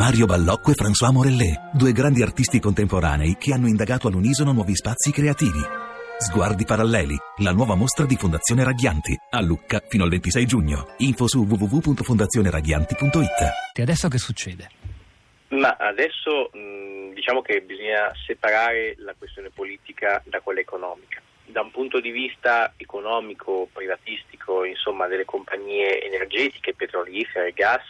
Mario Ballocco e François Morellet, due grandi artisti contemporanei che hanno indagato all'unisono nuovi spazi creativi. Sguardi paralleli, la nuova mostra di Fondazione Raghianti, a Lucca fino al 26 giugno. Info su www.fondazioneraghianti.it. E adesso che succede? Ma adesso diciamo che bisogna separare la questione politica da quella economica. Da un punto di vista economico, privatistico, insomma, delle compagnie energetiche, petrolifere, gas,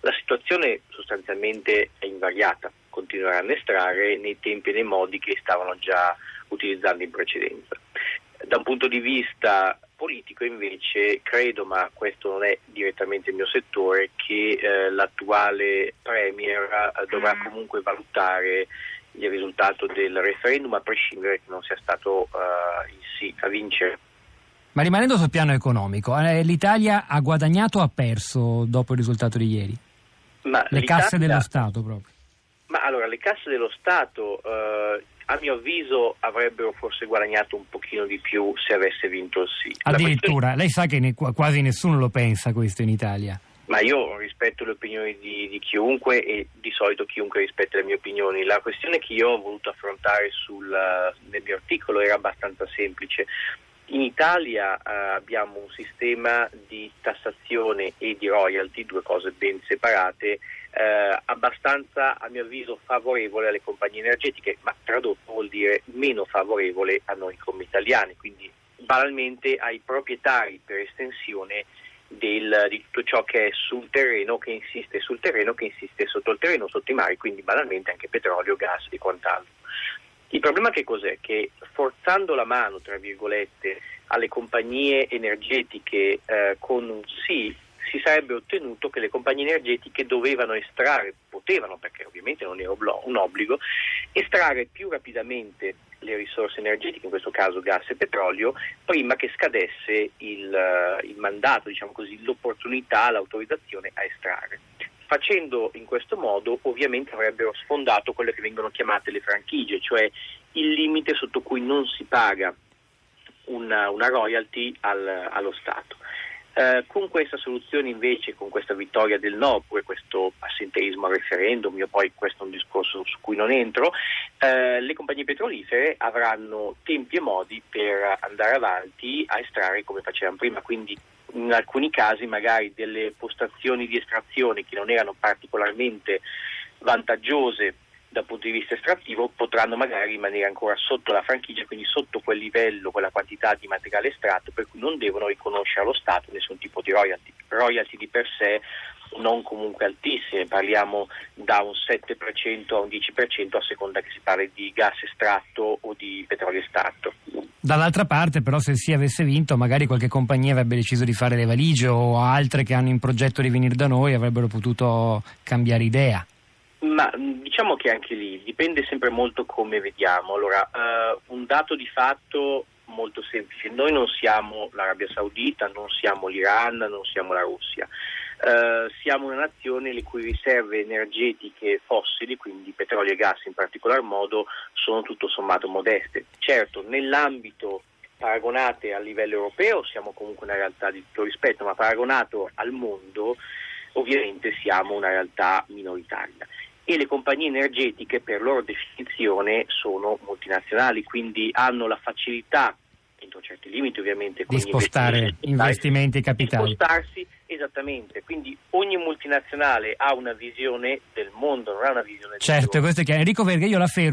la situazione sostanzialmente è invariata, continueranno a estrarre nei tempi e nei modi che stavano già utilizzando in precedenza. Da un punto di vista politico invece credo, ma questo non è direttamente il mio settore, che eh, l'attuale Premier eh, dovrà mm. comunque valutare il risultato del referendum a prescindere che non sia stato eh, il sì a vincere. Ma rimanendo sul piano economico, eh, l'Italia ha guadagnato o ha perso dopo il risultato di ieri? Ma le casse dello Stato proprio. Ma allora, le casse dello Stato, eh, a mio avviso, avrebbero forse guadagnato un pochino di più se avesse vinto il sì. Addirittura, questione... lei sa che ne, quasi nessuno lo pensa questo in Italia. Ma io rispetto le opinioni di, di, chiunque e di solito chiunque rispetta le mie opinioni. La questione che io ho voluto affrontare sul, nel mio articolo era abbastanza semplice. In Italia eh, abbiamo un sistema di tassazione e di royalty, due cose ben separate, eh, abbastanza a mio avviso favorevole alle compagnie energetiche, ma tradotto vuol dire meno favorevole a noi come italiani, quindi banalmente ai proprietari per estensione del, di tutto ciò che è sul terreno, che insiste sul terreno, che insiste sotto il terreno, sotto i mari, quindi banalmente anche petrolio, gas e quant'altro. Il problema che cos'è? Che forzando la mano, tra virgolette, alle compagnie energetiche eh, con un sì, si sarebbe ottenuto che le compagnie energetiche dovevano estrarre, potevano perché ovviamente non era un obbligo, estrarre più rapidamente le risorse energetiche, in questo caso gas e petrolio, prima che scadesse il, eh, il mandato, diciamo così, l'opportunità, l'autorizzazione a estrarre facendo in questo modo ovviamente avrebbero sfondato quelle che vengono chiamate le franchigie, cioè il limite sotto cui non si paga una, una royalty al, allo Stato. Eh, con questa soluzione invece, con questa vittoria del no, oppure questo assenteismo al referendum, io poi questo è un discorso su cui non entro, eh, le compagnie petrolifere avranno tempi e modi per andare avanti a estrarre come facevano prima, quindi in alcuni casi magari delle postazioni di estrazione che non erano particolarmente vantaggiose dal punto di vista estrattivo potranno magari rimanere ancora sotto la franchigia, quindi sotto quel livello, quella quantità di materiale estratto, per cui non devono riconoscere allo Stato nessun tipo di royalty. Royalty di per sé non comunque altissime, parliamo da un 7% a un 10% a seconda che si parli di gas estratto o di petrolio estratto. Dall'altra parte però se si avesse vinto magari qualche compagnia avrebbe deciso di fare le valigie o altre che hanno in progetto di venire da noi avrebbero potuto cambiare idea. Ma diciamo che anche lì dipende sempre molto come vediamo. Allora, uh, un dato di fatto molto semplice, noi non siamo l'Arabia Saudita, non siamo l'Iran, non siamo la Russia. Uh, siamo una nazione le cui riserve energetiche fossili, quindi petrolio e gas in particolar modo, sono tutto sommato modeste. Certo, nell'ambito paragonate a livello europeo siamo comunque una realtà di tutto rispetto, ma paragonato al mondo ovviamente siamo una realtà minoritaria e le compagnie energetiche per loro definizione sono multinazionali, quindi hanno la facilità, entro certi limiti ovviamente, di spostare investimenti e capitali. Di spostarsi esattamente, quindi ogni multinazionale ha una visione del mondo, non ha una visione del Certo, questo è chiaro. Enrico Verga, io la fermo.